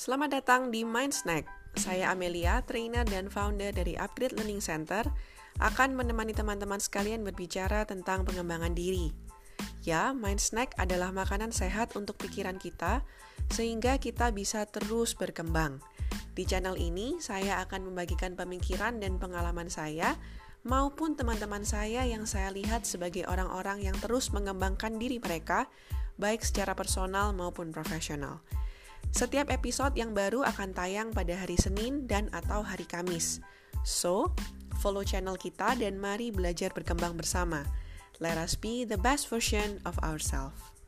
Selamat datang di Mind Snack. Saya Amelia, trainer dan founder dari Upgrade Learning Center, akan menemani teman-teman sekalian berbicara tentang pengembangan diri. Ya, Mind Snack adalah makanan sehat untuk pikiran kita, sehingga kita bisa terus berkembang. Di channel ini, saya akan membagikan pemikiran dan pengalaman saya, maupun teman-teman saya yang saya lihat sebagai orang-orang yang terus mengembangkan diri mereka, baik secara personal maupun profesional. Setiap episode yang baru akan tayang pada hari Senin dan atau hari Kamis. So, follow channel kita dan mari belajar berkembang bersama. Let us be the best version of ourselves.